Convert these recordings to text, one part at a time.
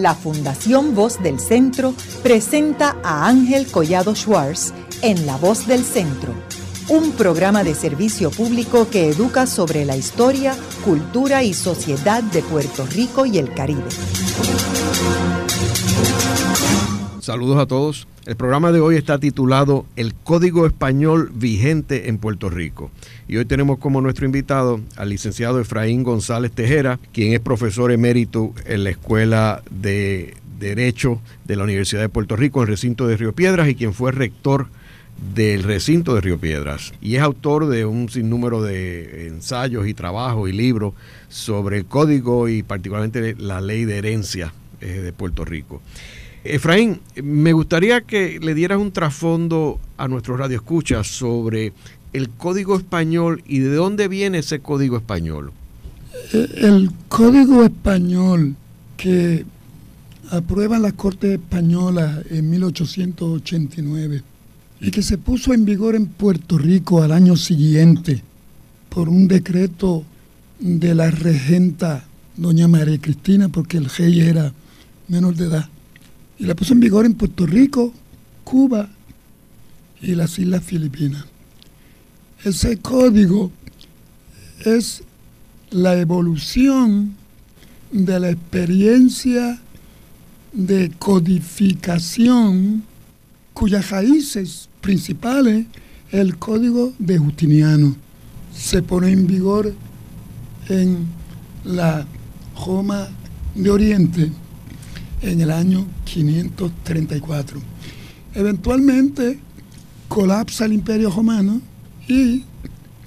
la Fundación Voz del Centro presenta a Ángel Collado Schwartz en La Voz del Centro, un programa de servicio público que educa sobre la historia, cultura y sociedad de Puerto Rico y el Caribe. Saludos a todos. El programa de hoy está titulado El Código Español Vigente en Puerto Rico. Y hoy tenemos como nuestro invitado al licenciado Efraín González Tejera, quien es profesor emérito en la Escuela de Derecho de la Universidad de Puerto Rico en el recinto de Río Piedras y quien fue rector del recinto de Río Piedras y es autor de un sinnúmero de ensayos y trabajos y libros sobre el código y particularmente la ley de herencia eh, de Puerto Rico. Efraín, me gustaría que le dieras un trasfondo a nuestros radioescuchas sobre el código español y de dónde viene ese código español. Eh, el código español que aprueba la Corte Española en 1889 y que se puso en vigor en Puerto Rico al año siguiente por un decreto de la regenta doña María Cristina, porque el rey era menor de edad y la puso en vigor en Puerto Rico, Cuba y las Islas Filipinas. Ese código es la evolución de la experiencia de codificación cuyas raíces principales el código de Justiniano se pone en vigor en la Roma de Oriente en el año 534. Eventualmente colapsa el imperio romano y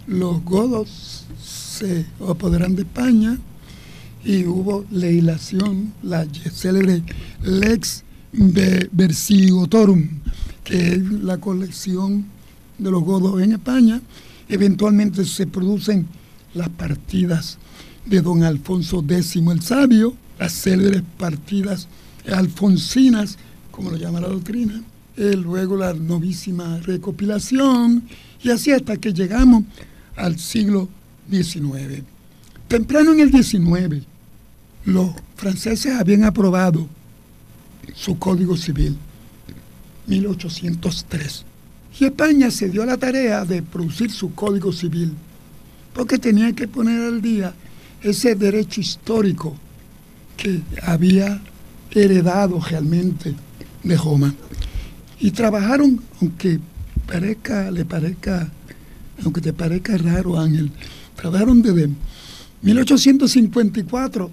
los godos se apoderan de España y hubo legislación, la célebre Lex Versigotorum, que es la colección de los godos en España. Eventualmente se producen las partidas de don Alfonso X el Sabio, las célebres partidas alfonsinas, como lo llama la doctrina, eh, luego la novísima recopilación, y así hasta que llegamos al siglo XIX. Temprano en el XIX, los franceses habían aprobado su Código Civil, 1803. Y España se dio la tarea de producir su Código Civil, porque tenía que poner al día ese derecho histórico que había heredado realmente de Roma. Y trabajaron, aunque parezca, le parezca, aunque te parezca raro, Ángel, trabajaron desde 1854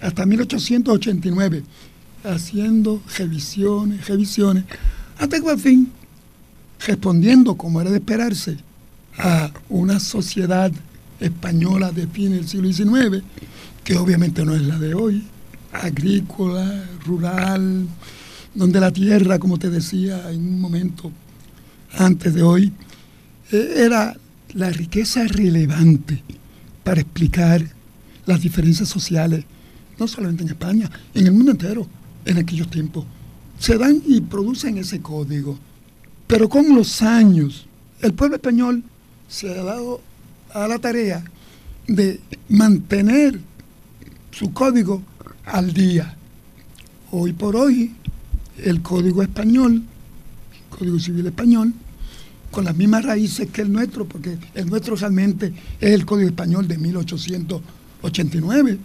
hasta 1889, haciendo revisiones, revisiones, hasta que al fin, respondiendo como era de esperarse a una sociedad española de fin del siglo XIX, que obviamente no es la de hoy, agrícola, rural, donde la tierra, como te decía en un momento antes de hoy, eh, era la riqueza relevante para explicar las diferencias sociales, no solamente en España, en el mundo entero, en aquellos tiempos. Se dan y producen ese código. Pero con los años, el pueblo español se ha dado a la tarea de mantener su código al día. Hoy por hoy, el Código Español, el Código Civil Español, con las mismas raíces que el nuestro, porque el nuestro realmente es el Código Español de 1889,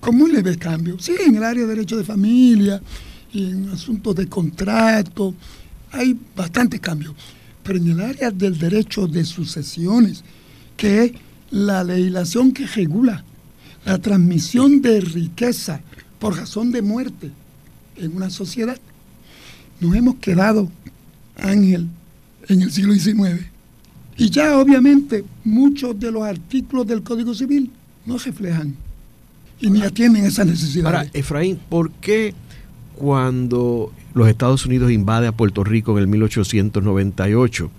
con muy leves cambios. Sí, en el área de derecho de familia y en asuntos de contrato, hay bastantes cambios. Pero en el área del derecho de sucesiones, que es la legislación que regula la transmisión de riqueza por razón de muerte en una sociedad, nos hemos quedado, Ángel, en el siglo XIX. Y ya obviamente muchos de los artículos del Código Civil no reflejan y ni atienden esa necesidad. Ahora, Efraín, ¿por qué cuando los Estados Unidos invade a Puerto Rico en el 1898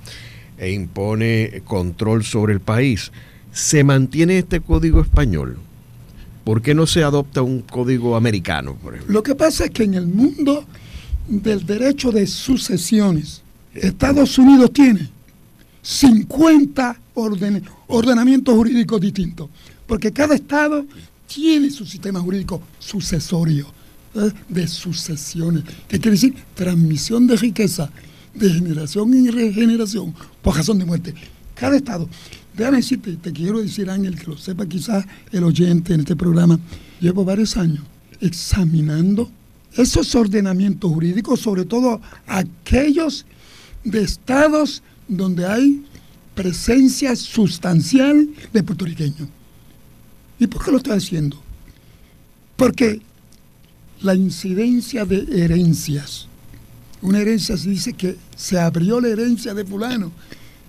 e impone control sobre el país, se mantiene este código español? ¿Por qué no se adopta un código americano, por ejemplo? Lo que pasa es que en el mundo del derecho de sucesiones, Estados Unidos tiene 50 ordenamientos jurídicos distintos, porque cada estado tiene su sistema jurídico sucesorio. ¿eh? de sucesiones. ¿Qué quiere decir? Transmisión de riqueza de generación en generación por razón de muerte. Cada estado. Déjame decirte, te quiero decir, Ángel, que lo sepa quizás el oyente en este programa. Llevo varios años examinando esos ordenamientos jurídicos, sobre todo aquellos de estados donde hay presencia sustancial de puertorriqueños. ¿Y por qué lo estoy haciendo? Porque la incidencia de herencias, una herencia se dice que se abrió la herencia de fulano,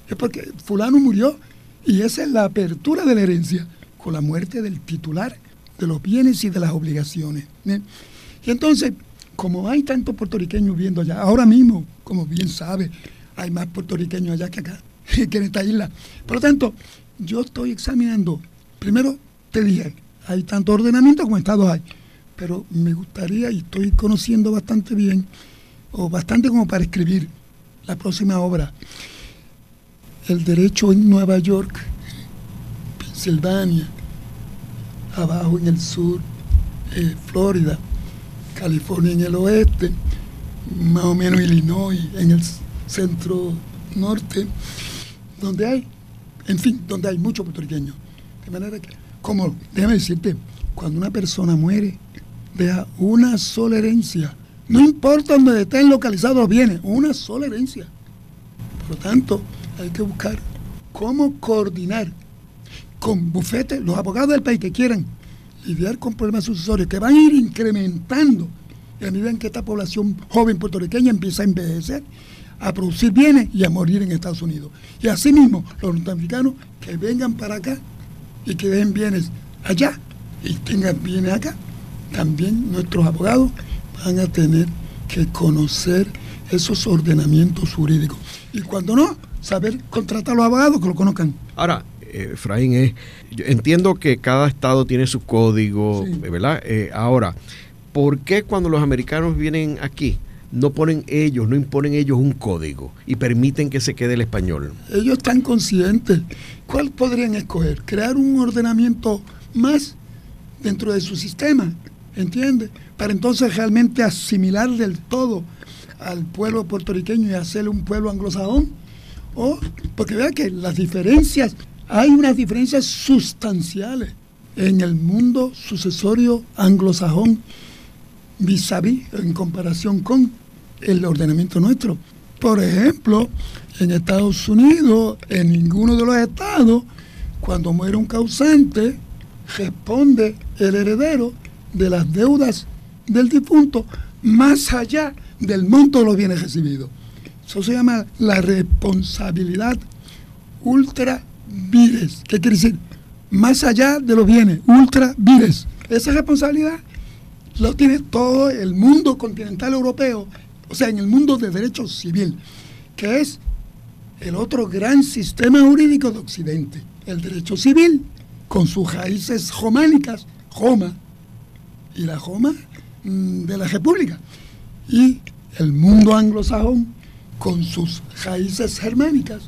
es porque fulano murió y esa es la apertura de la herencia con la muerte del titular de los bienes y de las obligaciones. Y entonces, como hay tantos puertorriqueños viendo allá, ahora mismo, como bien sabe, hay más puertorriqueños allá que acá, que en esta isla. Por lo tanto, yo estoy examinando, primero te dije, hay tanto ordenamiento como estados hay, pero me gustaría, y estoy conociendo bastante bien, o bastante como para escribir la próxima obra, el derecho en Nueva York, Pensilvania, abajo en el sur, eh, Florida, California en el oeste, más o menos Illinois en el centro norte, donde hay, en fin, donde hay muchos puertorriqueños. De manera que, como, déjame decirte, cuando una persona muere, deja una sola herencia. No importa dónde estén localizados los bienes, una sola herencia. Por lo tanto, hay que buscar cómo coordinar con bufetes, los abogados del país que quieran lidiar con problemas sucesorios que van a ir incrementando a medida en que esta población joven puertorriqueña empieza a envejecer, a producir bienes y a morir en Estados Unidos. Y asimismo, los norteamericanos que vengan para acá y que den bienes allá y tengan bienes acá, también nuestros abogados van a tener que conocer esos ordenamientos jurídicos. Y cuando no, saber contratar a los abogados que lo conozcan. Ahora, eh, Efraín, es, entiendo que cada estado tiene su código, ¿verdad? Eh, ahora, ¿por qué cuando los americanos vienen aquí no ponen ellos, no imponen ellos un código y permiten que se quede el español? Ellos están conscientes. ¿Cuál podrían escoger? Crear un ordenamiento más dentro de su sistema, ¿entiendes? Para entonces realmente asimilar del todo al pueblo puertorriqueño y hacerle un pueblo anglosajón. O, porque vea que las diferencias, hay unas diferencias sustanciales en el mundo sucesorio anglosajón vis a vis en comparación con el ordenamiento nuestro. Por ejemplo, en Estados Unidos, en ninguno de los estados, cuando muere un causante, responde el heredero de las deudas del difunto más allá del monto de los bienes recibidos. Eso se llama la responsabilidad ultra vires. ¿Qué quiere decir? Más allá de los bienes, ultra vires. Esa responsabilidad lo tiene todo el mundo continental europeo, o sea, en el mundo de derecho civil, que es el otro gran sistema jurídico de Occidente. El derecho civil, con sus raíces románicas, Roma, y la Roma mm, de la República. Y el mundo anglosajón, con sus raíces germánicas,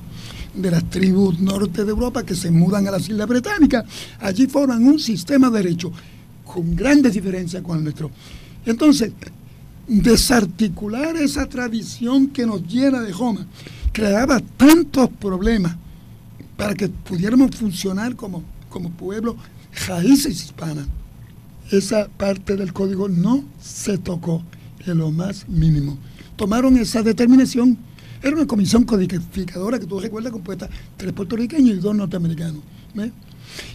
de las tribus norte de Europa que se mudan a las Islas Británicas, allí forman un sistema de derecho con grandes diferencias con el nuestro. Entonces, desarticular esa tradición que nos llena de Roma creaba tantos problemas para que pudiéramos funcionar como, como pueblo raíces hispanas. Esa parte del código no se tocó en lo más mínimo. Tomaron esa determinación. Era una comisión codificadora que tú recuerdas compuesta tres puertorriqueños y dos norteamericanos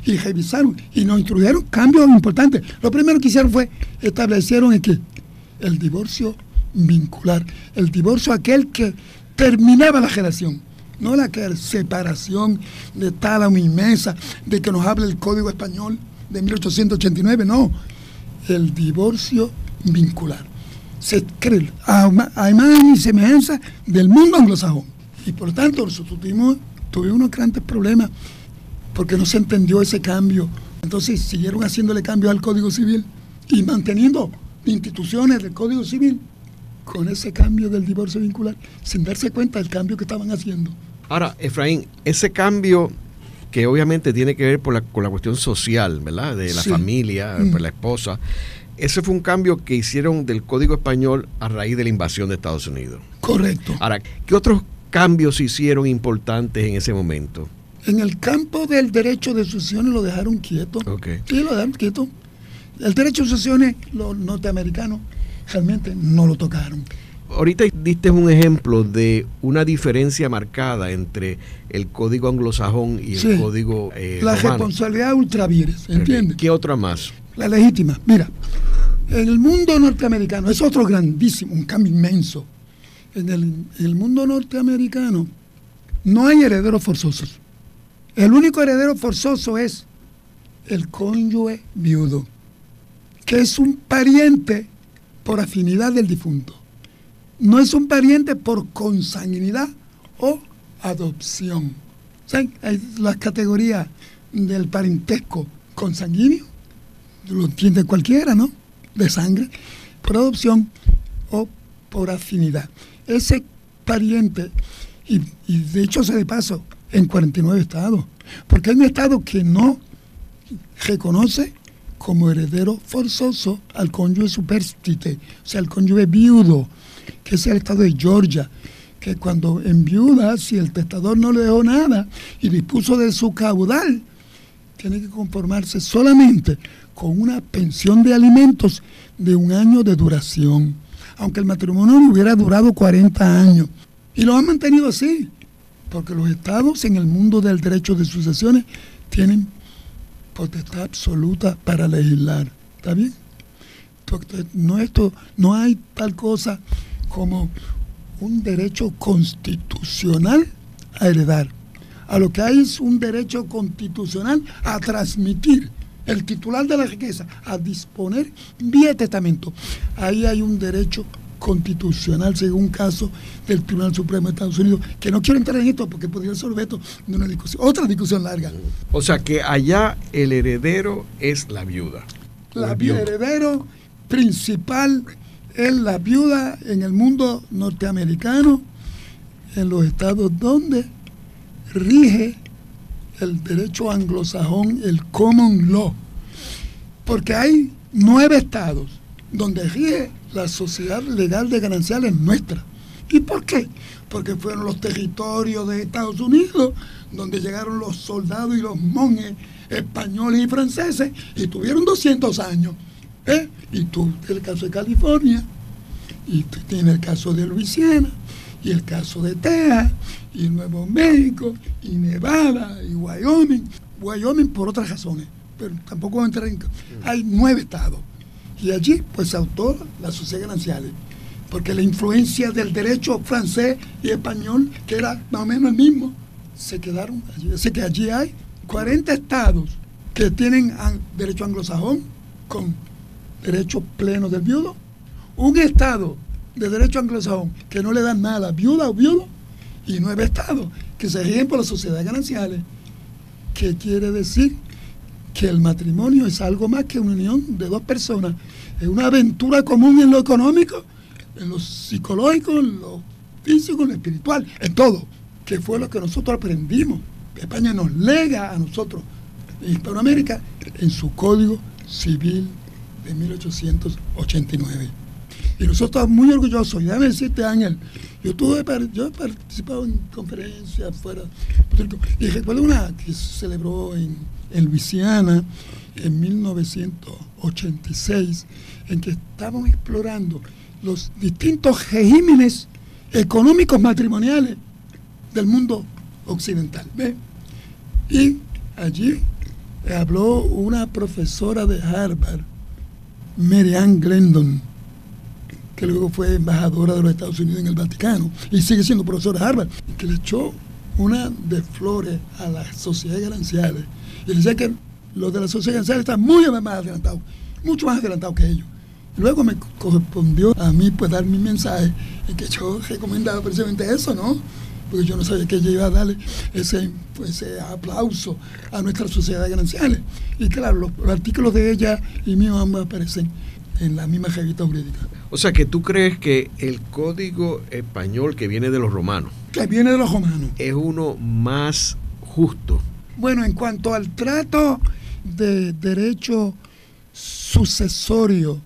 y revisaron y nos introdujeron cambios importantes. Lo primero que hicieron fue establecieron que el divorcio vincular, el divorcio aquel que terminaba la relación, no la que separación de y mesa, de que nos habla el Código Español de 1889, no, el divorcio vincular. Se cree a imagen y semejanza del mundo anglosajón. Y por tanto nosotros tuvimos, tuvimos unos grandes problemas porque no se entendió ese cambio. Entonces siguieron haciéndole cambios al Código Civil y manteniendo instituciones del Código Civil con ese cambio del divorcio vincular, sin darse cuenta del cambio que estaban haciendo. Ahora, Efraín, ese cambio que obviamente tiene que ver con la cuestión social, ¿verdad? De la familia, mm. la esposa. Ese fue un cambio que hicieron del Código Español a raíz de la invasión de Estados Unidos. Correcto. Ahora, ¿qué otros cambios se hicieron importantes en ese momento? En el campo del derecho de sucesiones lo dejaron quieto. Okay. Sí, lo dejaron quieto. El derecho de sucesiones, los norteamericanos realmente no lo tocaron. Ahorita diste un ejemplo de una diferencia marcada entre el código anglosajón y el código eh, La romano. responsabilidad ultravires, ¿entiendes? ¿Qué otra más? La legítima. Mira, en el mundo norteamericano, es otro grandísimo, un cambio inmenso. En el, mundo norteamericano no hay herederos forzosos. El único heredero forzoso es el cónyuge viudo, que es un pariente por afinidad del difunto. No es un pariente por consanguinidad o adopción. Hay las categorías del parentesco consanguíneo, lo entiende cualquiera, ¿no? De sangre, por adopción o por afinidad. Ese pariente, y, de hecho se de paso, en 49 estados, porque hay un estado que no reconoce como heredero forzoso al cónyuge superstite, o sea, al cónyuge viudo, que es el estado de Georgia, que cuando enviuda, si el testador no le dejó nada y dispuso de su caudal, tiene que conformarse solamente con una pensión de alimentos de un año de duración, aunque el matrimonio hubiera durado 40 años. Y lo han mantenido así, porque los estados en el mundo del derecho de sucesiones tienen potestad absoluta para legislar. ¿Está bien? No, esto, no hay tal cosa como un derecho constitucional a heredar. A lo que hay es un derecho constitucional a transmitir el titular de la riqueza, a disponer vía testamento. Ahí hay un derecho constitucional, según un caso del Tribunal Supremo de Estados Unidos, que no quiero entrar en esto porque podría ser objeto de una discusión, otra discusión larga. O sea que allá el heredero es la viuda. La El heredero principal es la viuda en el mundo norteamericano, en los estados donde rige el derecho anglosajón, el common law. Porque hay nueve estados donde rige la sociedad legal de gananciales nuestra. ¿Y por qué? Porque fueron los territorios de Estados Unidos donde llegaron los soldados y los monjes españoles y franceses y tuvieron 200 años. ¿eh? Y tú, el caso de California, y tú tienes el caso de Luisiana, y el caso de Texas, y Nuevo México, y Nevada, y Wyoming. Wyoming por otras razones, pero tampoco voy a entrar en... Hay nueve estados. Y allí, pues, se autor la sociedad gananciales. Porque la influencia del derecho francés y español, que era más o menos el mismo, se quedaron allí. Así que allí hay 40 estados que tienen derecho anglosajón con derecho pleno del viudo, un estado de derecho anglosajón que no le dan nada viuda o viudo, y nueve estados que se rigen por las sociedades gananciales, que quiere decir que el matrimonio es algo más que una unión de dos personas, es una aventura común en lo económico, en lo psicológico, en lo físico, en lo espiritual, en todo, que fue lo que nosotros aprendimos. España nos lega a nosotros, en Hispanoamérica, en su Código Civil de 1889. Y nosotros estamos muy orgullosos. Y déjame decirte, Ángel, yo, tuve, yo he participado en conferencias fuera. Y recuerdo una que se celebró en, en Luisiana en 1986, en que estábamos explorando los distintos regímenes económicos matrimoniales del mundo occidental. ¿ve? Y allí habló una profesora de Harvard, Mary Glendon, que luego fue embajadora de los Estados Unidos en el Vaticano y sigue siendo profesora de Harvard, que le echó una de flores a las sociedades gananciales. Y decía que los de las sociedades gananciales están muy más adelantados, mucho más adelantados que ellos. Luego me correspondió a mí pues dar mi mensaje en que yo recomendaba precisamente eso, ¿no? Porque yo no sabía que ella iba a darle ese, pues, ese aplauso a nuestras sociedades gananciales. Y claro, los, los artículos de ella y míos ambos aparecen en la misma revista jurídica. O sea que tú crees que el código español que viene de los romanos Que viene de los romanos. es uno más justo. Bueno, en cuanto al trato de derecho sucesorio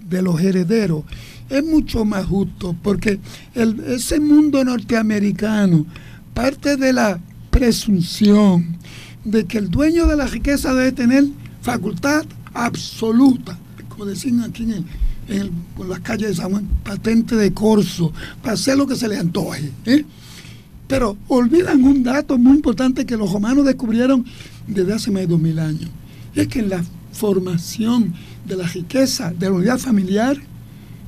de los herederos es mucho más justo porque ese mundo norteamericano parte de la presunción de que el dueño de la riqueza debe tener facultad absoluta, como decían aquí en, en, las calles de San Juan, patente de corso, para hacer lo que se le antoje. ¿eh? Pero olvidan un dato muy importante que los romanos descubrieron desde hace más de dos mil años. Es que en la formación de la riqueza, de la unidad familiar,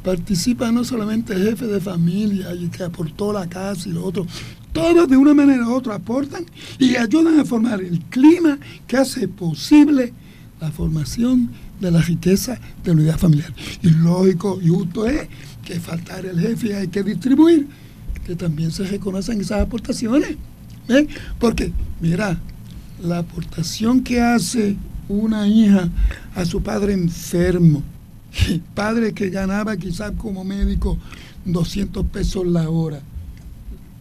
participa no solamente el jefe de familia y que aportó la casa y lo otro, todos de una manera u otra aportan y ayudan a formar el clima que hace posible la formación de la riqueza de la unidad familiar. Y lógico y justo es que faltar el jefe hay que distribuir, que también se reconocen esas aportaciones. Porque, mira, la aportación que hace una hija a su padre enfermo, padre que ganaba quizás como médico 200 pesos la hora.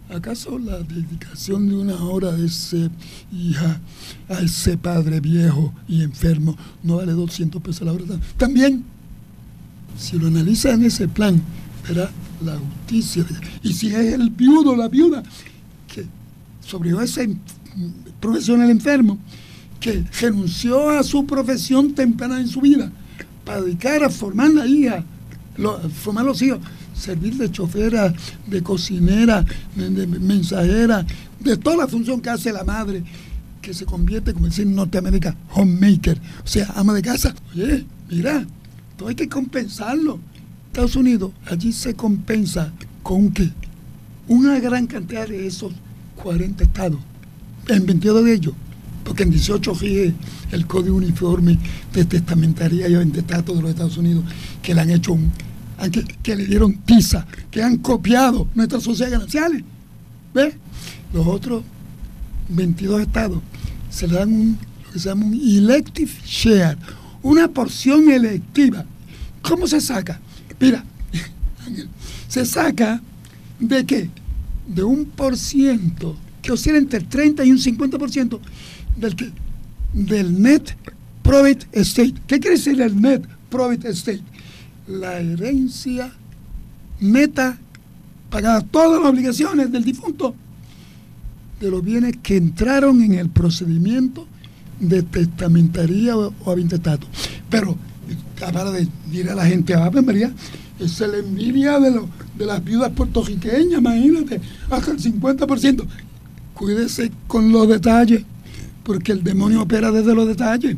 ¿Acaso la dedicación de una hora de ese hija a ese padre viejo y enfermo no vale 200 pesos la hora? También, si lo analiza en ese plan, verá la justicia. Y si es el viudo, la viuda, que sobre ese profesional enfermo, que renunció a su profesión temprana en su vida para dedicar a formar la hija, formar los hijos, servir de chofera, de cocinera, de, mensajera, de toda la función que hace la madre, que se convierte, como decir en Norteamérica, homemaker, o sea, ama de casa. Oye, mira, todo hay que compensarlo. Estados Unidos, allí se compensa con que una gran cantidad de esos 40 estados, en 22 de ellos, porque en 18 rige el Código Uniforme de Testamentaría y Vendetato de los Estados Unidos, que le han hecho un, que, le dieron tiza, que han copiado nuestras sociedades gananciales. ¿Ves? Los otros 22 estados se le dan un, lo que se llama un elective share, una porción electiva. ¿Cómo se saca? Mira, se saca de qué? De un por ciento que oscila entre el 30 y un 50% del, del net profit estate. ¿Qué quiere decir el net profit estate? La herencia neta pagada todas las obligaciones del difunto de los bienes que entraron en el procedimiento de testamentaría o, o Pero, para de decir a la gente, ah, María, es la envidia de, de las viudas puertorriqueñas, imagínate, hasta el 50%. Cuídese con los detalles porque el demonio opera desde los detalles.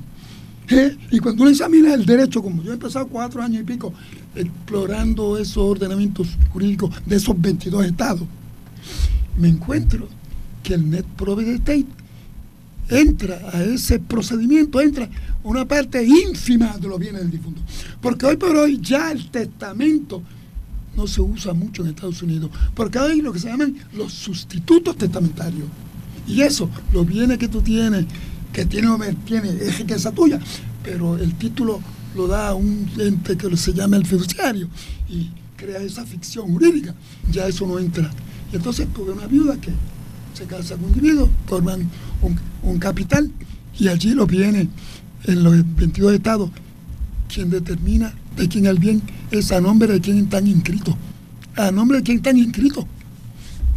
¿Eh? Y cuando uno examina el derecho, como yo he pasado cuatro años y pico explorando esos ordenamientos jurídicos de esos 22 estados, me encuentro que el Net Provident State entra a ese procedimiento, entra una parte ínfima de los bienes del difunto. Porque hoy por hoy ya el testamento no se usa mucho en Estados Unidos, porque hay lo que se llaman los sustitutos testamentarios. Y eso, los bienes que tú tienes, que tiene tiene, es riqueza tuya, pero el título lo da un ente que se llama el fiduciario y crea esa ficción jurídica. Ya eso no entra. Y entonces tuve una viuda que se casa con un individuo, forman un, capital y allí los bienes en los 22 estados, quien determina de quién el bien es a nombre de quién están inscritos. A nombre de quién están inscritos.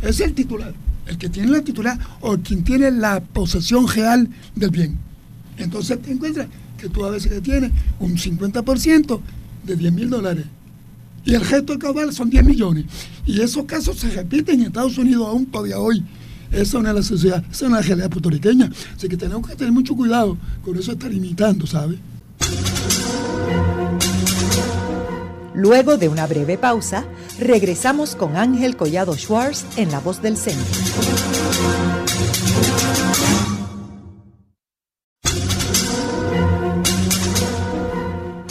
Es el titular el que tiene la titular o quien tiene la posesión real del bien. Entonces te encuentras que tú a veces tienes un 50% de 10 mil dólares y el resto del caudal son 10 millones. Y esos casos se repiten en Estados Unidos aún todavía hoy. Esa no es la sociedad, esa es una realidad puertorriqueña. Así que tenemos que tener mucho cuidado con eso estar imitando, ¿sabes? Luego de una breve pausa, regresamos con Ángel Collado Schwartz en La Voz del Centro.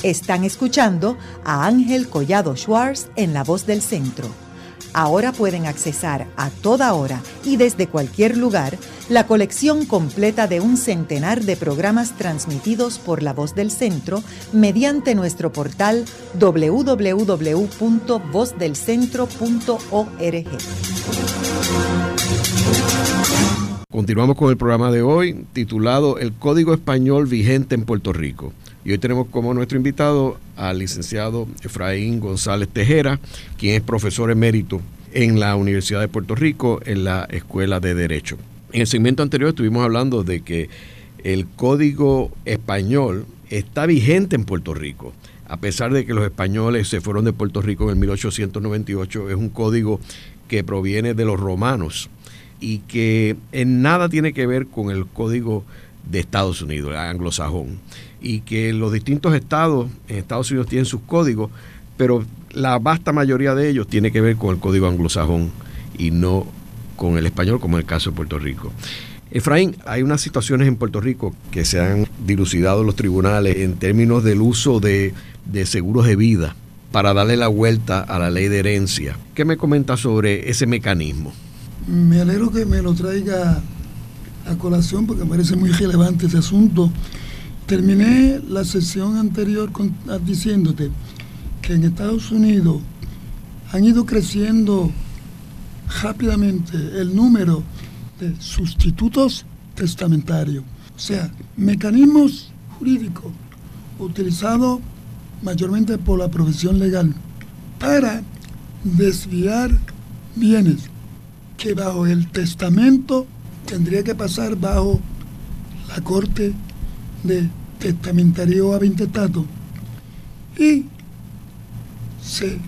Están escuchando a Ángel Collado Schwartz en La Voz del Centro. Ahora pueden accesar a toda hora y desde cualquier lugar la colección completa de un centenar de programas transmitidos por La Voz del Centro mediante nuestro portal www.vozdelcentro.org. Continuamos con el programa de hoy titulado El Código Español vigente en Puerto Rico. Y hoy tenemos como nuestro invitado al licenciado Efraín González Tejera, quien es profesor emérito en la Universidad de Puerto Rico en la Escuela de Derecho. En el segmento anterior estuvimos hablando de que el código español está vigente en Puerto Rico. A pesar de que los españoles se fueron de Puerto Rico en 1898, es un código que proviene de los romanos y que en nada tiene que ver con el código de Estados Unidos, el anglosajón, y que los distintos estados en Estados Unidos tienen sus códigos, pero la vasta mayoría de ellos tiene que ver con el código anglosajón y no con el español, como en el caso de Puerto Rico. Efraín, hay unas situaciones en Puerto Rico que se han dilucidado los tribunales en términos del uso de, de seguros de vida para darle la vuelta a la ley de herencia. ¿Qué me comenta sobre ese mecanismo? Me alegro que me lo traiga a colación porque me parece muy relevante ese asunto. Terminé la sesión anterior ah, diciéndote que en Estados Unidos han ido creciendo rápidamente el número de sustitutos testamentarios, o sea, mecanismos jurídicos utilizados mayormente por la profesión legal para desviar bienes que bajo el testamento tendría que pasar bajo la corte de testamentario a intestato y se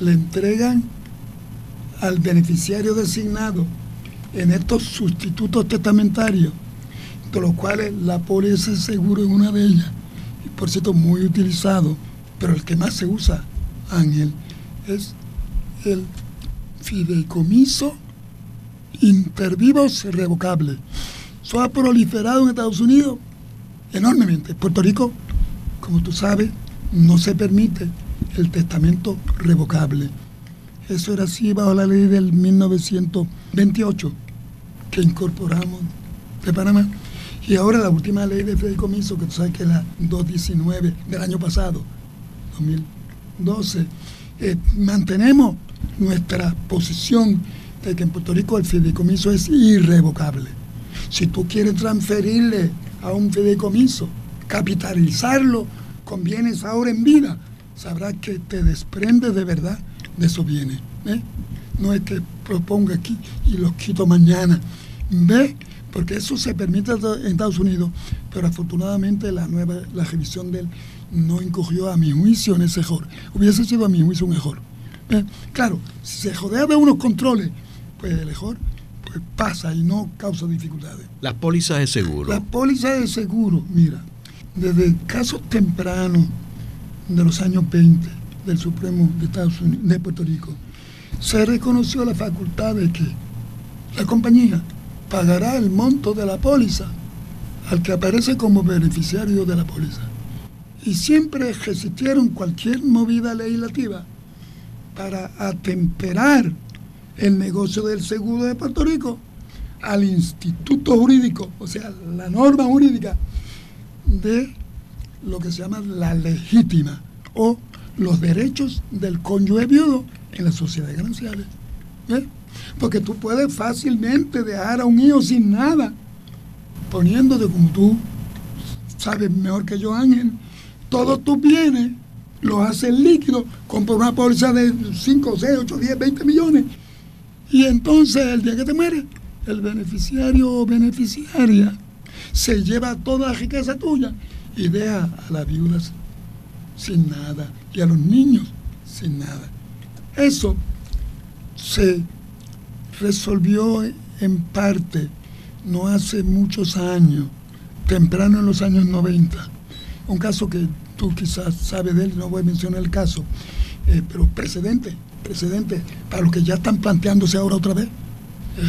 le entregan al beneficiario designado en estos sustitutos testamentarios, de los cuales la póliza seguro es una de ellas, y por cierto muy utilizado, pero el que más se usa, Ángel, es el fideicomiso intervivos revocable. Eso ha proliferado en Estados Unidos enormemente. En Puerto Rico, como tú sabes, no se permite el testamento revocable. Eso era así bajo la ley del 1928 que incorporamos de Panamá. Y ahora la última ley de fideicomiso, que tú sabes que es la 219 del año pasado, 2012, eh, mantenemos nuestra posición de que en Puerto Rico el fideicomiso es irrevocable. Si tú quieres transferirle a un fideicomiso, capitalizarlo con bienes ahora en vida, sabrás que te desprende de verdad de esos bienes. No es que proponga aquí y los quito mañana. ¿Ve? Porque eso se permite en Estados Unidos, pero afortunadamente la nueva, la revisión de él no incurrió a mi juicio en ese error. Hubiese sido a mi juicio un error. Claro, si se jodea de unos controles, pues el error pues pasa y no causa dificultades. Las pólizas de seguro. Las pólizas de seguro, mira, desde casos tempranos de los años 20 del Supremo de Estados Unidos, de Puerto Rico, se reconoció la facultad de que la compañía pagará el monto de la póliza al que aparece como beneficiario de la póliza. Y siempre resistieron cualquier movida legislativa para atemperar el negocio del seguro de Puerto Rico al instituto jurídico, o sea, la norma jurídica de lo que se llama la legítima o los derechos del cónyuge viudo en las sociedades gananciales. ¿eh? Porque tú puedes fácilmente dejar a un hijo sin nada, poniéndote como tú sabes mejor que yo, Ángel, todos tus bienes los haces líquidos, compra una póliza de 5, 6, 8, 10, 20 millones. Y entonces el día que te mueres, el beneficiario o beneficiaria se lleva toda la riqueza tuya y deja a las viudas sin nada y a los niños sin nada. Eso se resolvió en parte no hace muchos años, temprano en los años 90. Un caso que tú quizás sabes de él, no voy a mencionar el caso, eh, pero precedente, precedente para los que ya están planteándose ahora otra vez.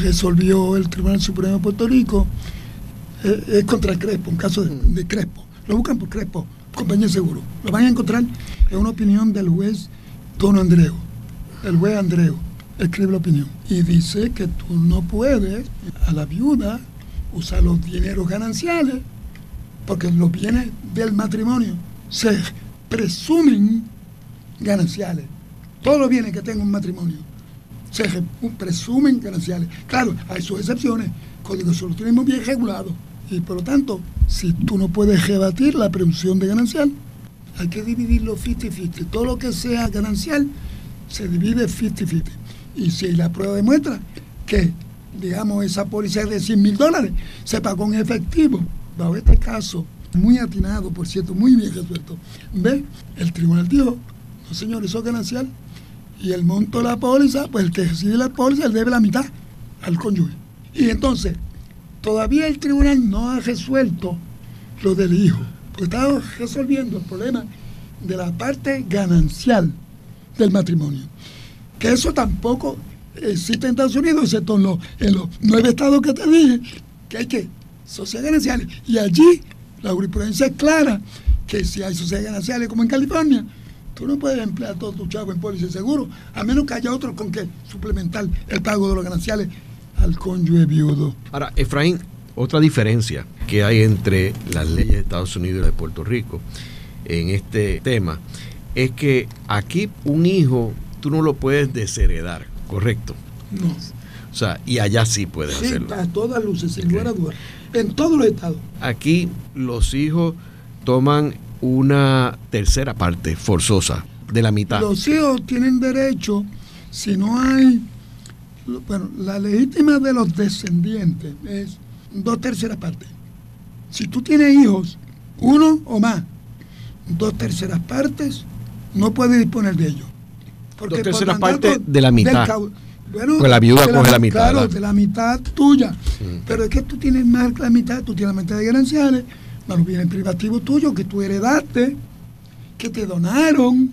Resolvió el Tribunal Supremo de Puerto Rico, eh, es contra Crespo, un caso de, Crespo. Lo buscan por Crespo, compañía seguro. Lo van a encontrar en una opinión del juez Don Andreu, el juez Andreu escribe la opinión y dice que tú no puedes a la viuda usar los dineros gananciales porque los bienes del matrimonio se presumen gananciales. Todos los bienes que tenga un matrimonio se presumen gananciales. Claro, hay sus excepciones. Código solo tenemos bien regulado. Y por lo tanto, si tú no puedes rebatir la presunción de ganancial, hay que dividirlo 50-50. Todo lo que sea ganancial se divide 50-50. Y si la prueba demuestra que, digamos, esa póliza de 100 mil dólares se pagó en efectivo, bajo este caso, muy atinado, por cierto, muy bien resuelto, ve, el tribunal dijo, no señor, eso es ganancial. Y el monto de la póliza, pues el que recibe la póliza, debe la mitad al cónyuge. Y entonces, todavía el tribunal no ha resuelto lo del hijo, porque está resolviendo el problema de la parte ganancial del matrimonio. Que eso tampoco existe en Estados Unidos, excepto en los, en los nueve estados que te dije, que hay que sociedades gananciales. Y allí la jurisprudencia es clara, que si hay sociedades gananciales como en California, tú no puedes emplear todo tu chavo en póliza de seguro, a menos que haya otro con que suplementar el pago de los gananciales al cónyuge viudo. Ahora, Efraín, otra diferencia que hay entre las leyes de Estados Unidos y de Puerto Rico en este tema es que aquí un hijo tú no lo puedes desheredar, ¿correcto? No. O sea, y allá sí puedes Sí, hacerlo. a todas luces, sin lugar a dudas. En todos los estados. Aquí los hijos toman una tercera parte forzosa de la mitad. Los hijos tienen derecho, si no hay, bueno, la legítima de los descendientes es dos terceras partes. Si tú tienes hijos, uno o más, dos terceras partes, no puedes disponer de ellos. Dos por terceras partes de la mitad. bueno, Pues la viuda coge la mitad, Claro, ¿verdad? de la mitad tuya. Pero es que tú tienes más que la mitad, tú tienes la mitad de gananciales, los bienes privativos tuyos que tú heredaste, que te donaron,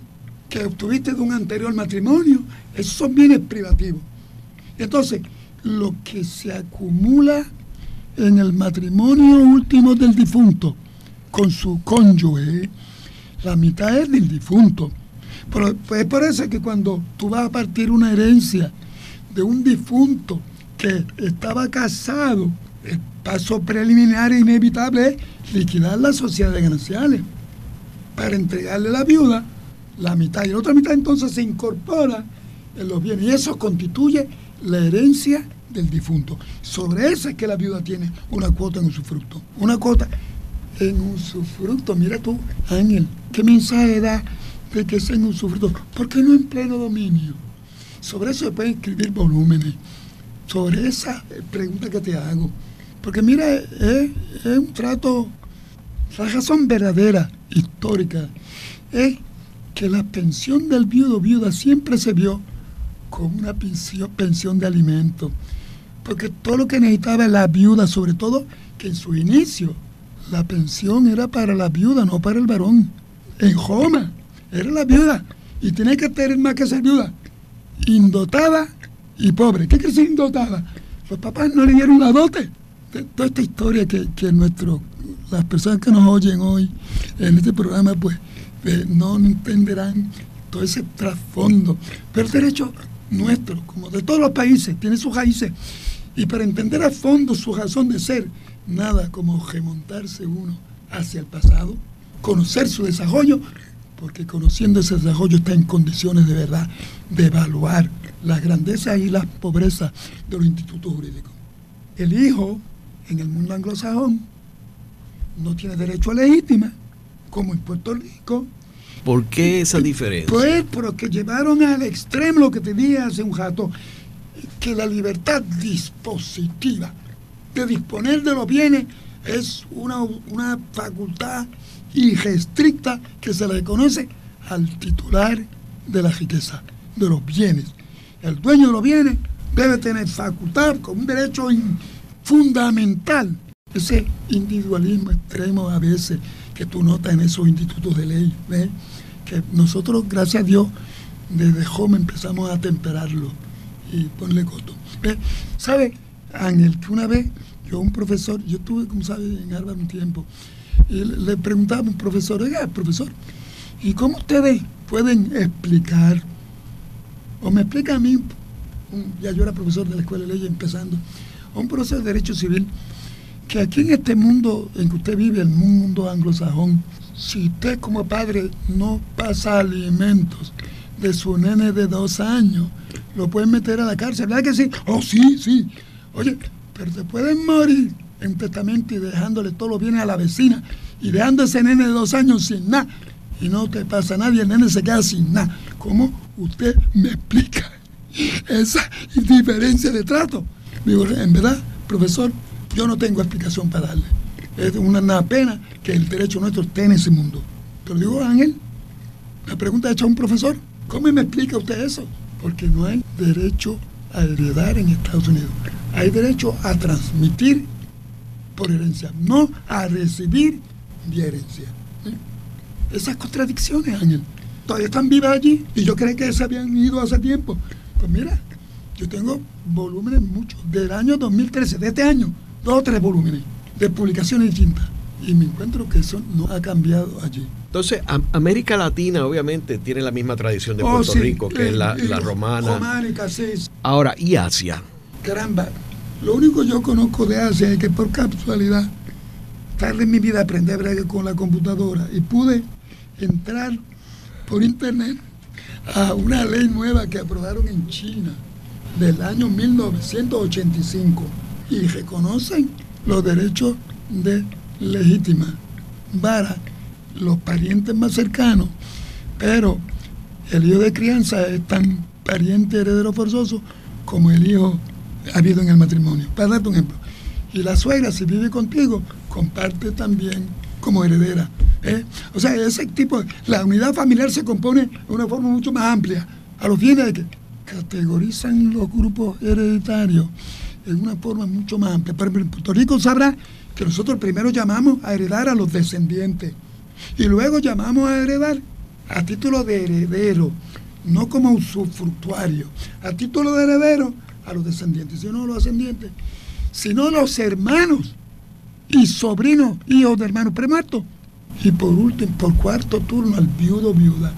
que obtuviste de un anterior matrimonio. Esos son bienes privativos. Entonces, lo que se acumula en el matrimonio último del difunto con su cónyuge, la mitad es del difunto. Pero, pues por eso es que cuando tú vas a partir una herencia de un difunto que estaba casado, paso preliminar e inevitable es liquidar la sociedad de gananciales para entregarle a la viuda la mitad y la otra mitad entonces se incorpora en los bienes y eso constituye la herencia del difunto. Sobre esa es que la viuda tiene una cuota en usufructo. Una cuota en usufructo. Mira tú, Ángel, ¿qué mensaje da de que es en usufructo? ¿Por qué no en pleno dominio? Sobre eso se pueden escribir volúmenes. Sobre esa pregunta que te hago. Porque mira, es, un trato, la razón verdadera, histórica, es que la pensión del viudo viuda siempre se vio como una pensión, de alimento. Porque todo lo que necesitaba la viuda, sobre todo que en su inicio la pensión era para la viuda, no para el varón. En Roma era la viuda y tenía que tener más que ser viuda. Indotada y pobre. ¿Qué quiere decir indotada? Los papás no le dieron la dote. Toda esta historia que, que nuestro, las personas que nos oyen hoy en este programa, pues eh, no entenderán todo ese trasfondo. Pero el derecho nuestro, como de todos los países, tiene sus raíces. Y para entender a fondo su razón de ser, nada como remontarse uno hacia el pasado, conocer su desarrollo, porque conociendo ese desarrollo está en condiciones de verdad de evaluar las grandezas y las pobrezas de los institutos jurídicos. El hijo, en el mundo anglosajón, no tiene derecho a legítima, como en Puerto Rico, ¿Por qué esa diferencia? pues porque llevaron al extremo lo que te dije hace un rato, que la libertad dispositiva de disponer de los bienes es una, una facultad irrestricta que se le reconoce al titular de la riqueza, de los bienes. El dueño de los bienes debe tener facultad como un derecho in- fundamental. Ese individualismo extremo a veces que tú notas en esos institutos de ley, ¿ves? que nosotros, gracias a Dios, desde joven empezamos a temperarlo y ponerle coto. ¿Ves? ¿Sabe, Ángel, que una vez yo, un profesor, yo estuve, como sabe, en Harvard un tiempo, y le, preguntaba a un profesor, oiga, profesor, ¿y cómo ustedes pueden explicar, o me explica a mí, ya yo era profesor de la Escuela de Leyes empezando, un profesor de Derecho Civil, que aquí en este mundo en que usted vive, el mundo anglosajón, si usted como padre no pasa alimentos de su nene de dos años, lo pueden meter a la cárcel, ¿verdad que sí? Oh, sí, sí. Oye, pero te pueden morir en testamento y dejándole todos los bienes a la vecina y dejando ese nene de dos años sin nada y no te pasa nada y el nene se queda sin nada. ¿Cómo usted me explica esa diferencia de trato? Digo, en verdad, profesor, yo no tengo explicación para darle. Es una, pena que el derecho nuestro esté en ese mundo. Pero digo, Ángel, la pregunta hecha a un profesor, ¿cómo me explica usted eso? Porque no hay derecho a heredar en Estados Unidos. Hay derecho a transmitir por herencia, no a recibir de herencia. Esas contradicciones, Ángel, todavía están vivas allí y yo creí que se habían ido hace tiempo. Pues mira, yo tengo volúmenes muchos, del año 2013, de este año, dos o tres volúmenes de publicaciones distintas. Y me encuentro que eso no ha cambiado allí. Entonces, América Latina obviamente tiene la misma tradición de oh, Puerto Rico, que es la, la romana. Románica, sí. Ahora, ¿y Asia? Caramba, lo único que yo conozco de Asia es que por casualidad, tarde en mi vida aprendí a bregar con la computadora y pude entrar por internet a una ley nueva que aprobaron en China del año 1985 y reconocen los derechos de legítima para los parientes más cercanos, pero el hijo de crianza es tan pariente heredero forzoso como el hijo habido en el matrimonio. Para darte un ejemplo. Y la suegra, si vive contigo, comparte también como heredera. ¿eh? O sea, ese tipo, la unidad familiar se compone de una forma mucho más amplia. A los fines que categorizan los grupos hereditarios en una forma mucho más amplia. Pero en Puerto Rico sabrá que nosotros primero llamamos a heredar a los descendientes y luego llamamos a heredar a título de heredero, no como usufructuario, a título de heredero a los descendientes, sino los ascendientes, sino los hermanos y sobrinos, hijos de hermanos premuertos. Y por último, por cuarto turno, al viudo viuda.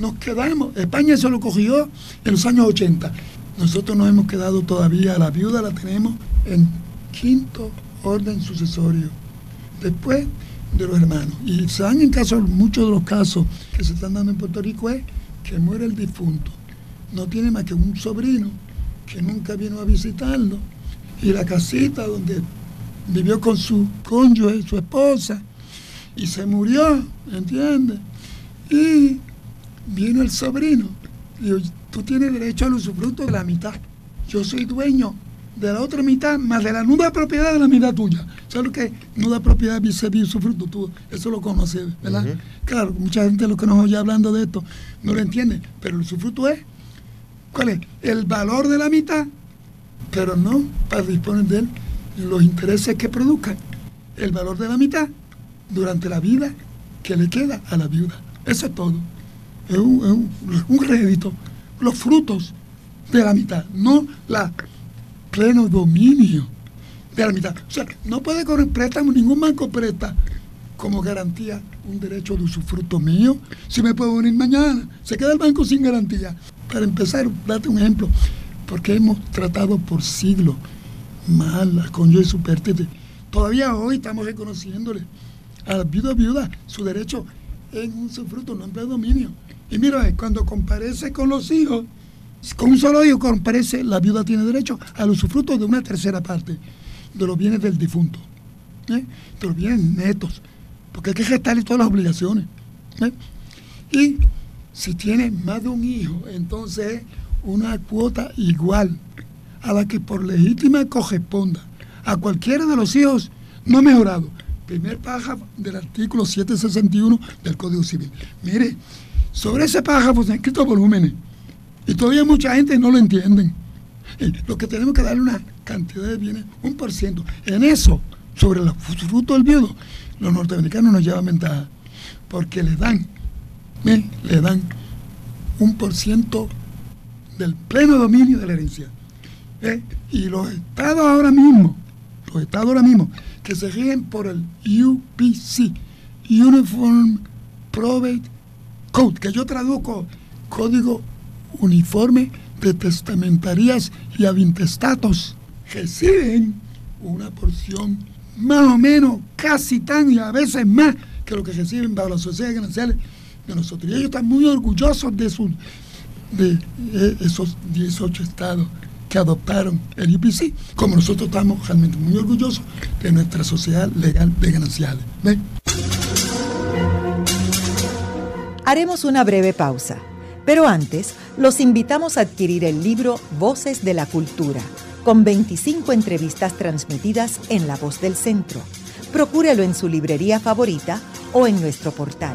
Nos quedamos, España se lo cogió en los años 80. Nosotros nos hemos quedado todavía, la viuda la tenemos en quinto orden sucesorio. Después de los hermanos. Y se dan en caso, muchos de los casos que se están dando en Puerto Rico es que muere el difunto. No tiene más que un sobrino que nunca vino a visitarlo. Y la casita donde vivió con su cónyuge, su esposa, y se murió, ¿entiendes? Y vino el sobrino. Y tú tienes derecho al usufructo de la mitad. Yo soy dueño de la otra mitad, más de la nuda propiedad de la mitad tuya. ¿Sabes lo que es? Nuda propiedad vis usufructo, tú eso lo conoces, ¿verdad? Claro, mucha gente lo que nos oye hablando de esto no lo entiende, pero el usufructo es, ¿cuál es? El valor de la mitad, pero no para disponer de él los intereses que produzcan. El valor de la mitad durante la vida que le queda a la viuda. Eso es todo. Es un, rédito. Los frutos de la mitad, no la pleno dominio de la mitad. O sea, no puede correr préstamo, ningún banco presta como garantía un derecho de usufructo mío. Si me puedo venir mañana, se queda el banco sin garantía. Para empezar, date un ejemplo, porque hemos tratado por siglos mal las cónyuges superstites. Todavía hoy estamos reconociéndole a la viuda viuda su derecho en un usufructo, no en dominio. Y mira, cuando comparece con los hijos, con un solo hijo comparece, la viuda tiene derecho al usufructo de una tercera parte de los bienes del difunto, ¿eh? de los bienes netos, porque hay que gestarle todas las obligaciones. ¿eh? Y si tiene más de un hijo, entonces una cuota igual a la que por legítima corresponda a cualquiera de los hijos no mejorado. Primer párrafo del artículo 761 del Código Civil. Mire, sobre ese párrafo se han escrito volúmenes y todavía mucha gente no lo entiende. Lo que tenemos que darle una cantidad de bienes, un por ciento. En eso, sobre los frutos del viudo, los norteamericanos nos llevan ventaja. Porque le dan, le dan un por ciento del pleno dominio de la herencia. ¿eh? Y los estados ahora mismo, los estados ahora mismo, que se rigen por el UPC, Uniform Probate Code, que yo traduzco código uniforme de testamentarías y avintestatos, reciben una porción más o menos casi tan y a veces más que lo que reciben bajo las sociedades gananciales de nosotros. Y ellos están muy orgullosos de, sus, de esos 18 estados que adoptaron el IPC, como nosotros estamos realmente muy orgullosos de nuestra sociedad legal de gananciales. Haremos una breve pausa, pero antes los invitamos a adquirir el libro Voces de la Cultura, con 25 entrevistas transmitidas en La Voz del Centro. Procúrelo en su librería favorita o en nuestro portal.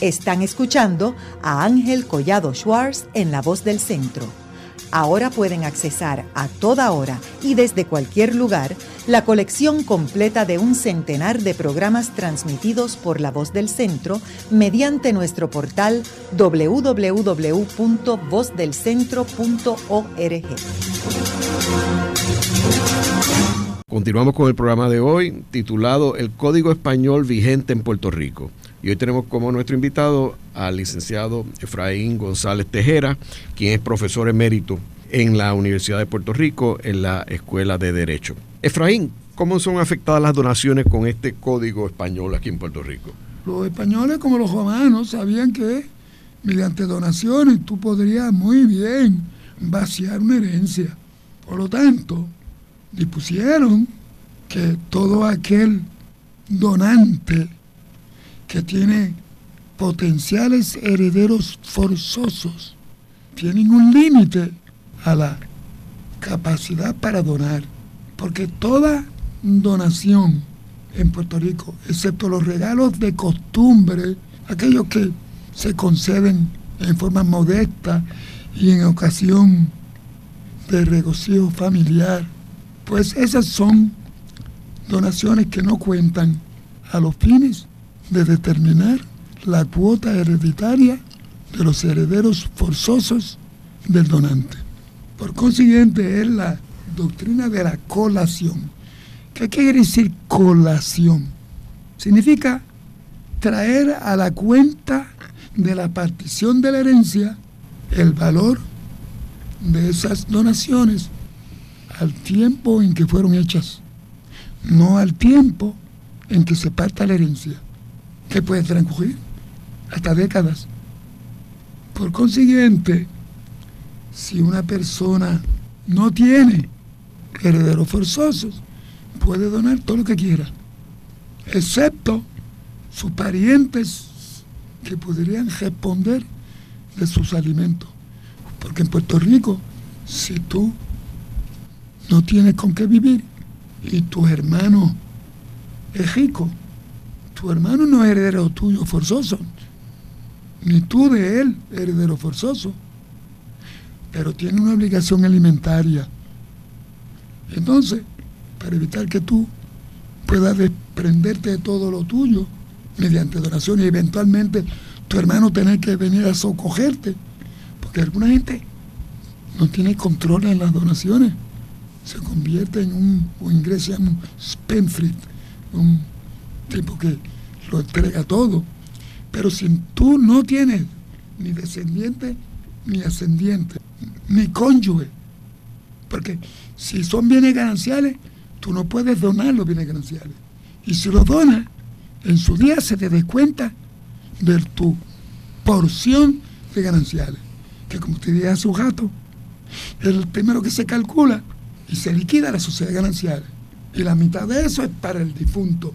Están escuchando a Ángel Collado Schwartz en La Voz del Centro. Ahora pueden accesar a toda hora y desde cualquier lugar la colección completa de un centenar de programas transmitidos por La Voz del Centro mediante nuestro portal www.vozdelcentro.org. Continuamos con el programa de hoy titulado El Código Español vigente en Puerto Rico. Y hoy tenemos como nuestro invitado al licenciado Efraín González Tejera, quien es profesor emérito en la Universidad de Puerto Rico en la Escuela de Derecho. Efraín, ¿cómo son afectadas las donaciones con este código español aquí en Puerto Rico? Los españoles como los romanos sabían que mediante donaciones tú podrías muy bien vaciar una herencia. Por lo tanto, dispusieron que todo aquel donante que tiene potenciales herederos forzosos. Tienen un límite a la capacidad para donar, porque toda donación en Puerto Rico, excepto los regalos de costumbre, aquellos que se conceden en forma modesta y en ocasión de regocijo familiar, pues esas son donaciones que no cuentan a los fines de determinar la cuota hereditaria de los herederos forzosos del donante. Por consiguiente, es la doctrina de la colación. ¿Qué quiere decir colación? Significa traer a la cuenta de la partición de la herencia el valor de esas donaciones al tiempo en que fueron hechas, no al tiempo en que se parta la herencia que puede transcurrir hasta décadas. Por consiguiente, si una persona no tiene herederos forzosos, puede donar todo lo que quiera, excepto sus parientes que podrían responder de sus alimentos. Porque en Puerto Rico, si tú no tienes con qué vivir y tu hermano es rico, tu hermano no es heredero tuyo forzoso, ni tú de él heredero forzoso, pero tiene una obligación alimentaria. Entonces, para evitar que tú puedas desprenderte de todo lo tuyo mediante donación y eventualmente tu hermano tener que venir a socogerte, porque alguna gente no tiene control en las donaciones, se convierte en un, o ingresa en un spendthrift, un tipo que lo entrega todo. Pero si tú no tienes ni descendiente ni ascendiente, ni cónyuge, porque si son bienes gananciales, tú no puedes donar los bienes gananciales. Y si los donas, en su día se te descuenta de tu porción de gananciales, que como te dije hace un rato, es el primero que se calcula y se liquida la sociedad ganancial. Y la mitad de eso es para el difunto.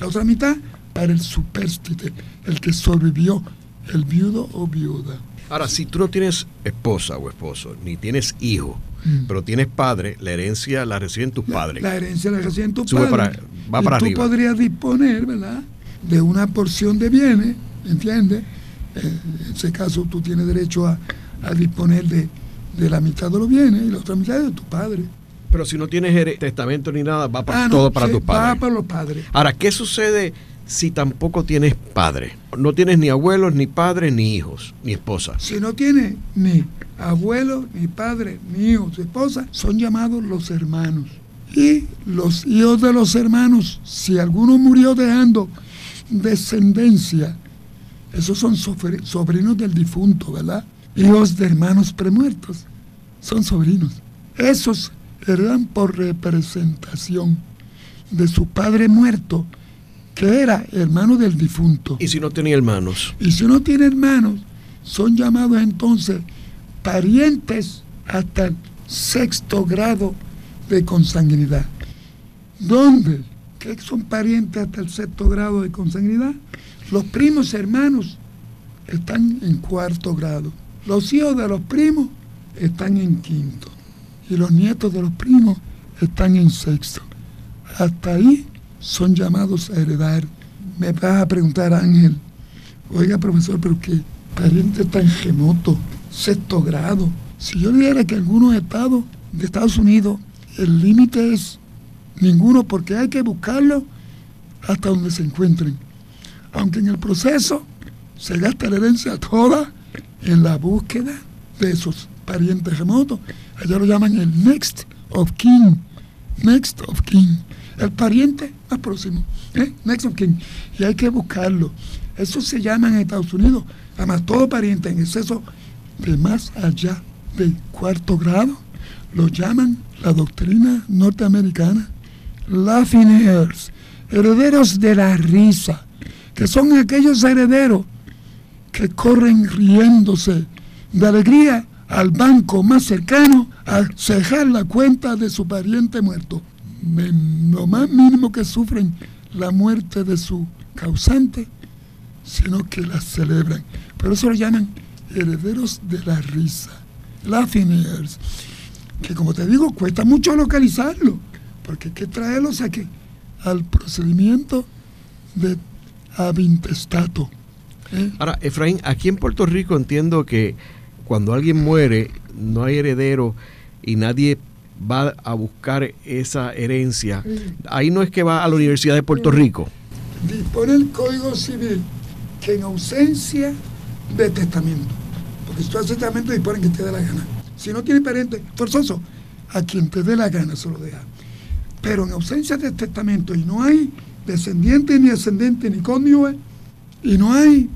La otra mitad para el superstite, el que sobrevivió, el viudo o viuda. Ahora, si tú no tienes esposa o esposo, ni tienes hijo, mm. pero tienes padre, la herencia la reciben tus padres. La herencia la reciben tus padres. Para, va para tú podrías disponer, ¿verdad?, de una porción de bienes, ¿entiendes? Eh, en ese caso tú tienes derecho a, disponer de, la mitad de los bienes y la otra mitad de tu padre. Pero si no tienes testamento ni nada, va para, ah, todo para tus padres. Va para los padres. Ahora, ¿qué sucede si tampoco tienes padre? No tienes ni abuelos, ni padres, ni hijos, ni esposa. Si no tienes ni abuelos, ni padre, ni hijos, ni esposa, son llamados los hermanos. Y los hijos de los hermanos, si alguno murió dejando descendencia, esos son sobrinos del difunto, ¿verdad? Hijos de hermanos premuertos, son sobrinos. Esos heredan por representación de su padre muerto que era hermano del difunto. ¿Y si no tenía hermanos? Y si no tiene hermanos, son llamados entonces parientes hasta el sexto grado de consanguinidad. ¿Dónde? ¿Qué son parientes hasta el sexto grado de consanguinidad? Los primos hermanos están en cuarto grado. Los hijos de los primos están en quinto. Y los nietos de los primos están en sexto. Hasta ahí son llamados a heredar. Me vas a preguntar, Ángel, oiga, profesor, pero qué pariente tan remoto, sexto grado. Si yo dijera que algunos estados de Estados Unidos, el límite es ninguno, porque hay que buscarlo hasta donde se encuentren. Aunque en el proceso se gasta la herencia toda en la búsqueda de esos parientes remotos. Allá lo llaman el next of kin. Next of kin el pariente más próximo, ¿eh? next of kin, y hay que buscarlo. Eso se llama en Estados Unidos, además todo pariente en exceso de más allá del cuarto grado, lo llaman la doctrina norteamericana, laughing heirs, herederos de la risa, que son aquellos herederos que corren riéndose de alegría al banco más cercano a cejar la cuenta de su pariente muerto lo más mínimo que sufren la muerte de su causante, sino que la celebran. Por eso lo llaman herederos de la risa, laughing que como te digo, cuesta mucho localizarlo, porque hay que traerlos aquí al procedimiento de avintestato. ¿eh? Ahora, Efraín, aquí en Puerto Rico entiendo que cuando alguien muere, no hay heredero y nadie va a buscar esa herencia. Ahí no es que va a la Universidad de Puerto Rico. Dispone el Código Civil que en ausencia de testamento, porque si tú haces testamento dispone que te dé la gana. Si no tiene pariente, forzoso, a quien te dé la gana se lo deja. Pero en ausencia de testamento y no hay descendiente ni ascendente ni cónyuge, y no hay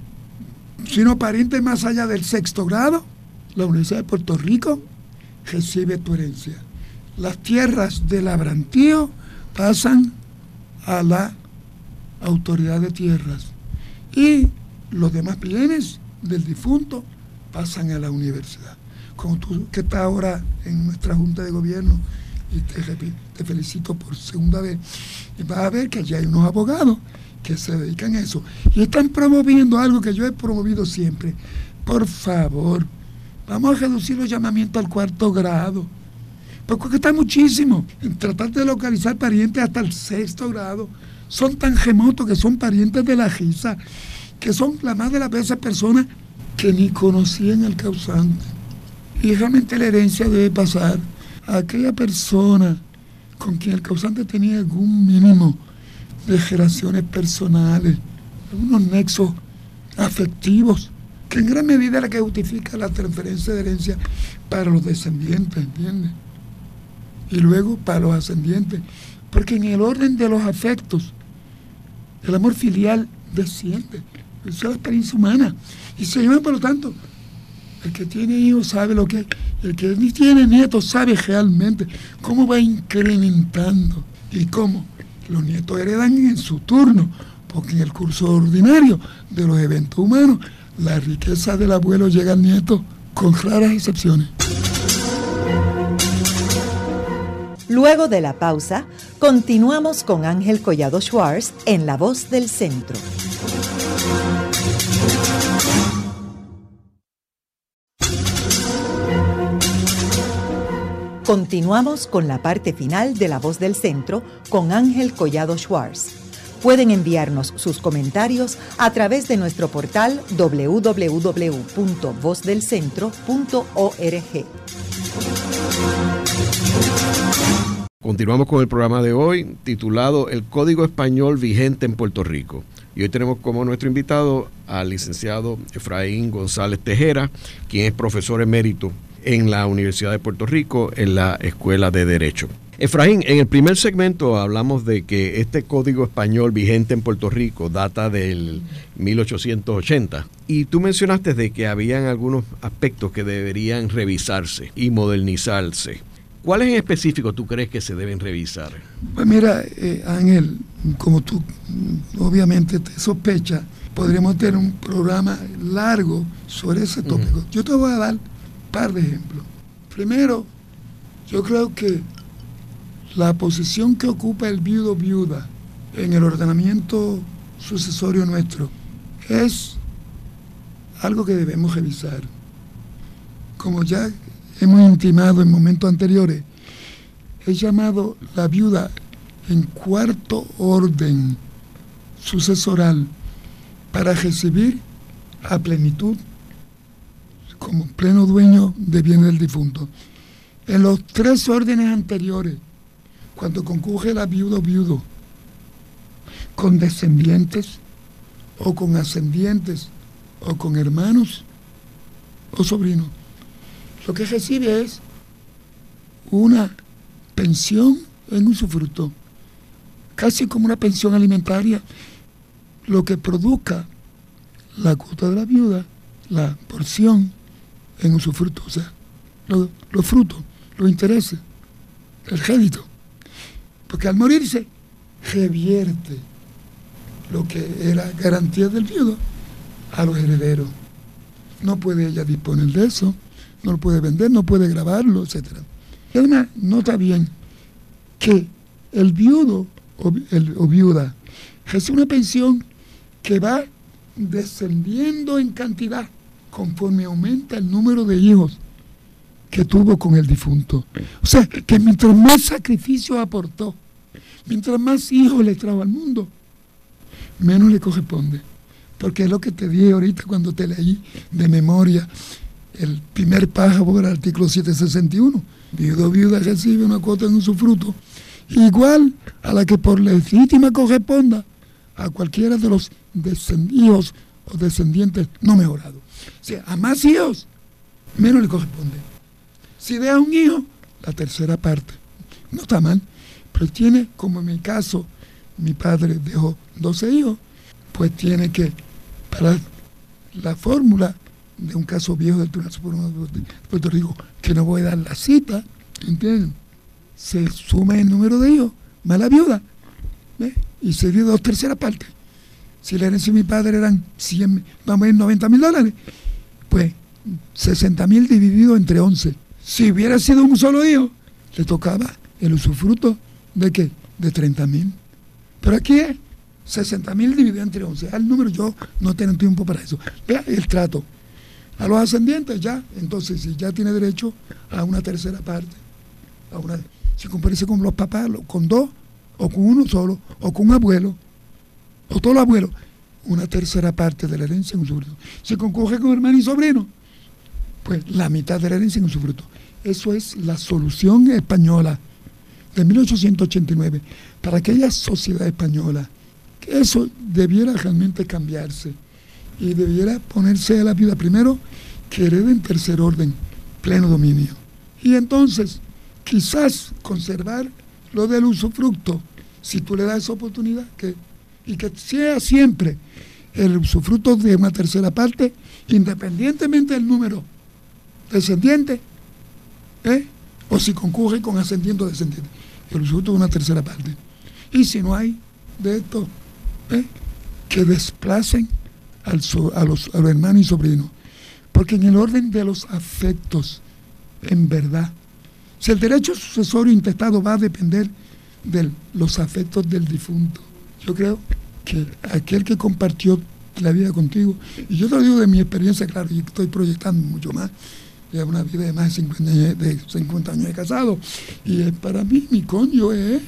sino pariente más allá del sexto grado, la Universidad de Puerto Rico recibe tu herencia las tierras del labrantío pasan a la autoridad de tierras y los demás bienes del difunto pasan a la universidad. Como tú que estás ahora en nuestra Junta de Gobierno, y te, felicito por segunda vez, vas a ver que allí hay unos abogados que se dedican a eso y están promoviendo algo que yo he promovido siempre. Por favor, vamos a reducir los llamamientos al cuarto grado porque está muchísimo. Tratar de localizar parientes hasta el sexto grado son tan remotos que son parientes de la risa, que son la más de las veces personas que ni conocían al causante. Y realmente la herencia debe pasar a aquella persona con quien el causante tenía algún mínimo de generaciones personales, algunos nexos afectivos, que en gran medida la que justifica la transferencia de herencia para los descendientes, ¿entiendes? y luego para los ascendientes. Porque en el orden de los afectos, el amor filial desciende. Esa es la experiencia humana. Y se llama, por lo tanto, el que tiene hijos sabe lo que es. El que tiene nietos sabe realmente cómo va incrementando y cómo los nietos heredan en su turno. Porque en el curso ordinario de los eventos humanos, la riqueza del abuelo llega al nieto con raras excepciones. Luego de la pausa, continuamos con Ángel Collado Schwartz en La Voz del Centro. Continuamos con la parte final de La Voz del Centro con Ángel Collado Schwartz. Pueden enviarnos sus comentarios a través de nuestro portal www.vozdelcentro.org. Continuamos con el programa de hoy titulado El Código Español vigente en Puerto Rico. Y hoy tenemos como nuestro invitado al licenciado Efraín González Tejera, quien es profesor emérito en la Universidad de Puerto Rico en la Escuela de Derecho. Efraín, en el primer segmento hablamos de que este código español vigente en Puerto Rico data del 1880 y tú mencionaste de que habían algunos aspectos que deberían revisarse y modernizarse. ¿Cuáles en específico tú crees que se deben revisar? Pues mira, eh, Ángel, como tú obviamente te sospechas, podríamos tener un programa largo sobre ese tópico. Yo te voy a dar un par de ejemplos. Primero, yo creo que la posición que ocupa el viudo viuda en el ordenamiento sucesorio nuestro es algo que debemos revisar. Como ya hemos intimado en momentos anteriores, es llamado la viuda en cuarto orden sucesoral para recibir a plenitud como pleno dueño de bienes del difunto. En los tres órdenes anteriores, cuando concurre la viuda o viudo, con descendientes o con ascendientes o con hermanos o sobrinos, lo que recibe es una pensión en usufructo, casi como una pensión alimentaria, lo que produzca la cuota de la viuda, la porción en usufructo, o sea, los frutos, los intereses, el crédito. Porque al morirse, revierte lo que era garantía del viudo a los herederos. No puede ella disponer de eso, no lo puede vender, no puede grabarlo, etc. Y además, nota bien que el viudo o, el, viuda recibe una pensión que va descendiendo en cantidad conforme aumenta el número de hijos que tuvo con el difunto. O sea, que mientras más sacrificio aportó, mientras más hijos le trajo al mundo, menos le corresponde. Porque es lo que te dije ahorita cuando te leí de memoria el primer párrafo del artículo 761. Viudo viuda recibe una cuota en su fruto igual a la que por legítima corresponda a cualquiera de los descendidos o descendientes no mejorados. O sea, a más hijos, menos le corresponde. Si deja un hijo, la tercera parte. No está mal, pero tiene, como en mi caso, mi padre dejó 12 hijos, pues tiene que, para la fórmula de un caso viejo del Tribunal Supremo de Puerto Rico, que no voy a dar la cita, ¿entienden? Se suma el número de hijos, más la viuda, y se dio dos terceras partes. Si la herencia de mi padre eran 100, vamos a ir 90 mil dólares, pues 60 mil dividido entre 11. Si hubiera sido un solo hijo, le tocaba el usufruto de qué? De 30 mil. Pero aquí es 60 mil dividido entre 11. Al número yo no tengo tiempo para eso. Vea el trato. A los ascendientes ya, entonces si ya tiene derecho a una tercera parte, a una, si comparece con los papás, con dos, o con uno solo, o con un abuelo, o todos los abuelos, una tercera parte de la herencia en usufructo. Si concurre con hermano y sobrino, pues la mitad de la herencia en usufructo. Eso es la solución española de 1889 para aquella sociedad española. Que eso debiera realmente cambiarse y debiera ponerse a la vida primero que herede en tercer orden, pleno dominio. Y entonces, quizás conservar lo del usufructo, si tú le das esa oportunidad, que, y que sea siempre el usufructo de una tercera parte, independientemente del número descendiente, ¿eh? o si concurre con ascendiente o descendiente, usufructo de una tercera parte. Y si no hay de esto, ¿eh? que desplacen al, a, los, a los hermanos y sobrinos. Porque en el orden de los afectos, en verdad, si el derecho sucesorio intestado va a depender de los afectos del difunto, yo creo que aquel que compartió la vida contigo, y yo te lo digo de mi experiencia, claro, y estoy proyectando mucho más, ya una vida de más de 50 años de, 50 años de casado, y para mí mi cónyuge es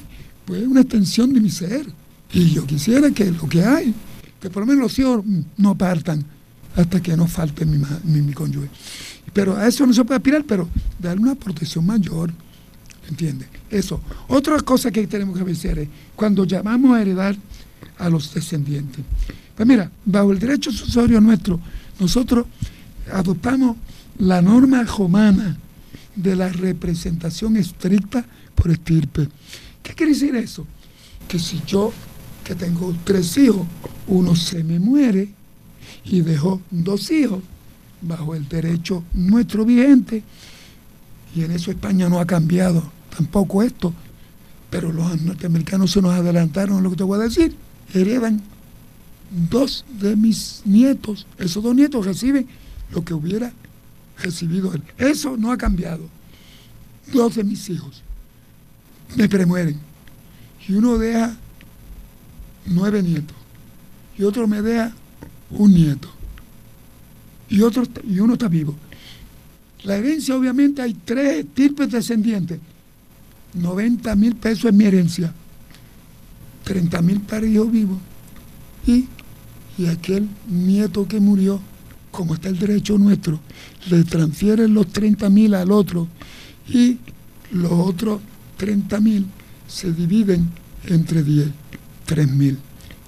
pues, una extensión de mi ser, y yo quisiera que lo que hay, que por lo menos los hijos no partan hasta que no falte mi, mi, mi cónyuge. Pero a eso no se puede aspirar, pero darle una protección mayor, ¿entiendes? Eso. Otra cosa que tenemos que vencer es cuando llamamos a heredar a los descendientes. Pues mira, bajo el derecho sucesorio nuestro, nosotros adoptamos la norma romana de la representación estricta por estirpe. ¿Qué quiere decir eso? Que si yo, que tengo tres hijos, uno se me muere y dejo dos hijos, bajo el derecho nuestro vigente, Y en eso España no ha cambiado tampoco esto. Pero los norteamericanos se nos adelantaron lo que te voy a decir. Heredan dos de mis nietos. Esos dos nietos reciben lo que hubiera recibido él. Eso no ha cambiado. Dos de mis hijos me premueren. Y uno deja nueve nietos. Y otro me deja un nieto. Y, otro, y uno está vivo. La herencia, obviamente, hay tres tipos descendientes. 90 mil pesos en mi herencia. 30 mil para hijos vivos. Y, y aquel nieto que murió, como está el derecho nuestro, le transfieren los 30 mil al otro. Y los otros 30 mil se dividen entre 10, 3 mil.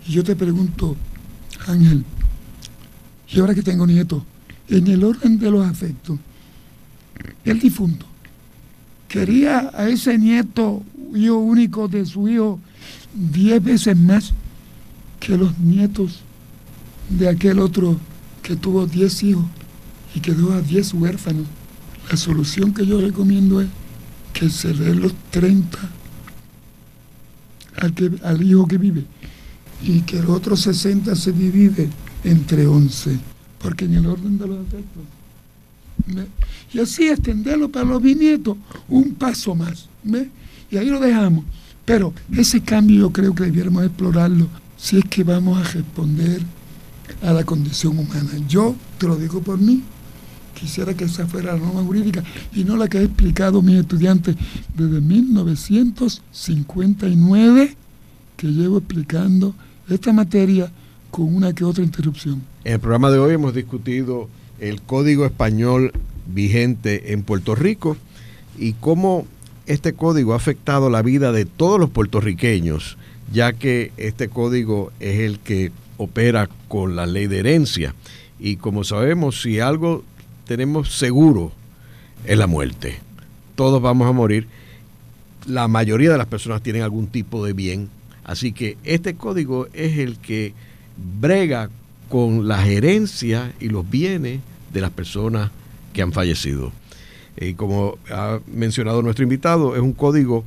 Y yo te pregunto, Ángel, y ahora que tengo nietos, en el orden de los afectos, el difunto quería a ese nieto, hijo único de su hijo, 10 veces más que los nietos de aquel otro que tuvo 10 hijos y quedó a 10 huérfanos. La solución que yo recomiendo es que se den los 30 al, que, al hijo que vive y que el otro 60 se divide entre 11, porque en el orden de los efectos. Y así extenderlo para los bisnietos un paso más. Y ahí lo dejamos. Pero ese cambio yo creo que debiéramos explorarlo si es que vamos a responder a la condición humana. Yo te lo digo por mí, quisiera que esa fuera la norma jurídica y no la que ha explicado mis estudiantes desde 1959 que llevo explicando esta materia con una que otra interrupción. En el programa de hoy hemos discutido el código español vigente en Puerto Rico y cómo este código ha afectado la vida de todos los puertorriqueños, ya que este código es el que opera con la ley de herencia. Y como sabemos, si algo tenemos seguro es la muerte. Todos vamos a morir. La mayoría de las personas tienen algún tipo de bien. Así que este código es el que brega con la gerencia y los bienes de las personas que han fallecido. Y como ha mencionado nuestro invitado, es un código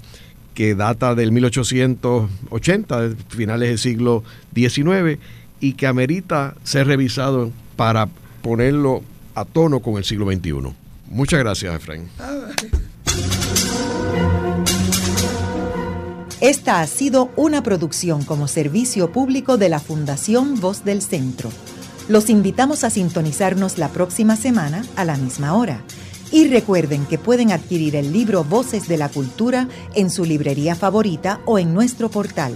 que data del 1880, finales del siglo XIX, y que amerita ser revisado para ponerlo a tono con el siglo XXI. Muchas gracias, Efraín. Esta ha sido una producción como servicio público de la Fundación Voz del Centro. Los invitamos a sintonizarnos la próxima semana a la misma hora. Y recuerden que pueden adquirir el libro Voces de la Cultura en su librería favorita o en nuestro portal.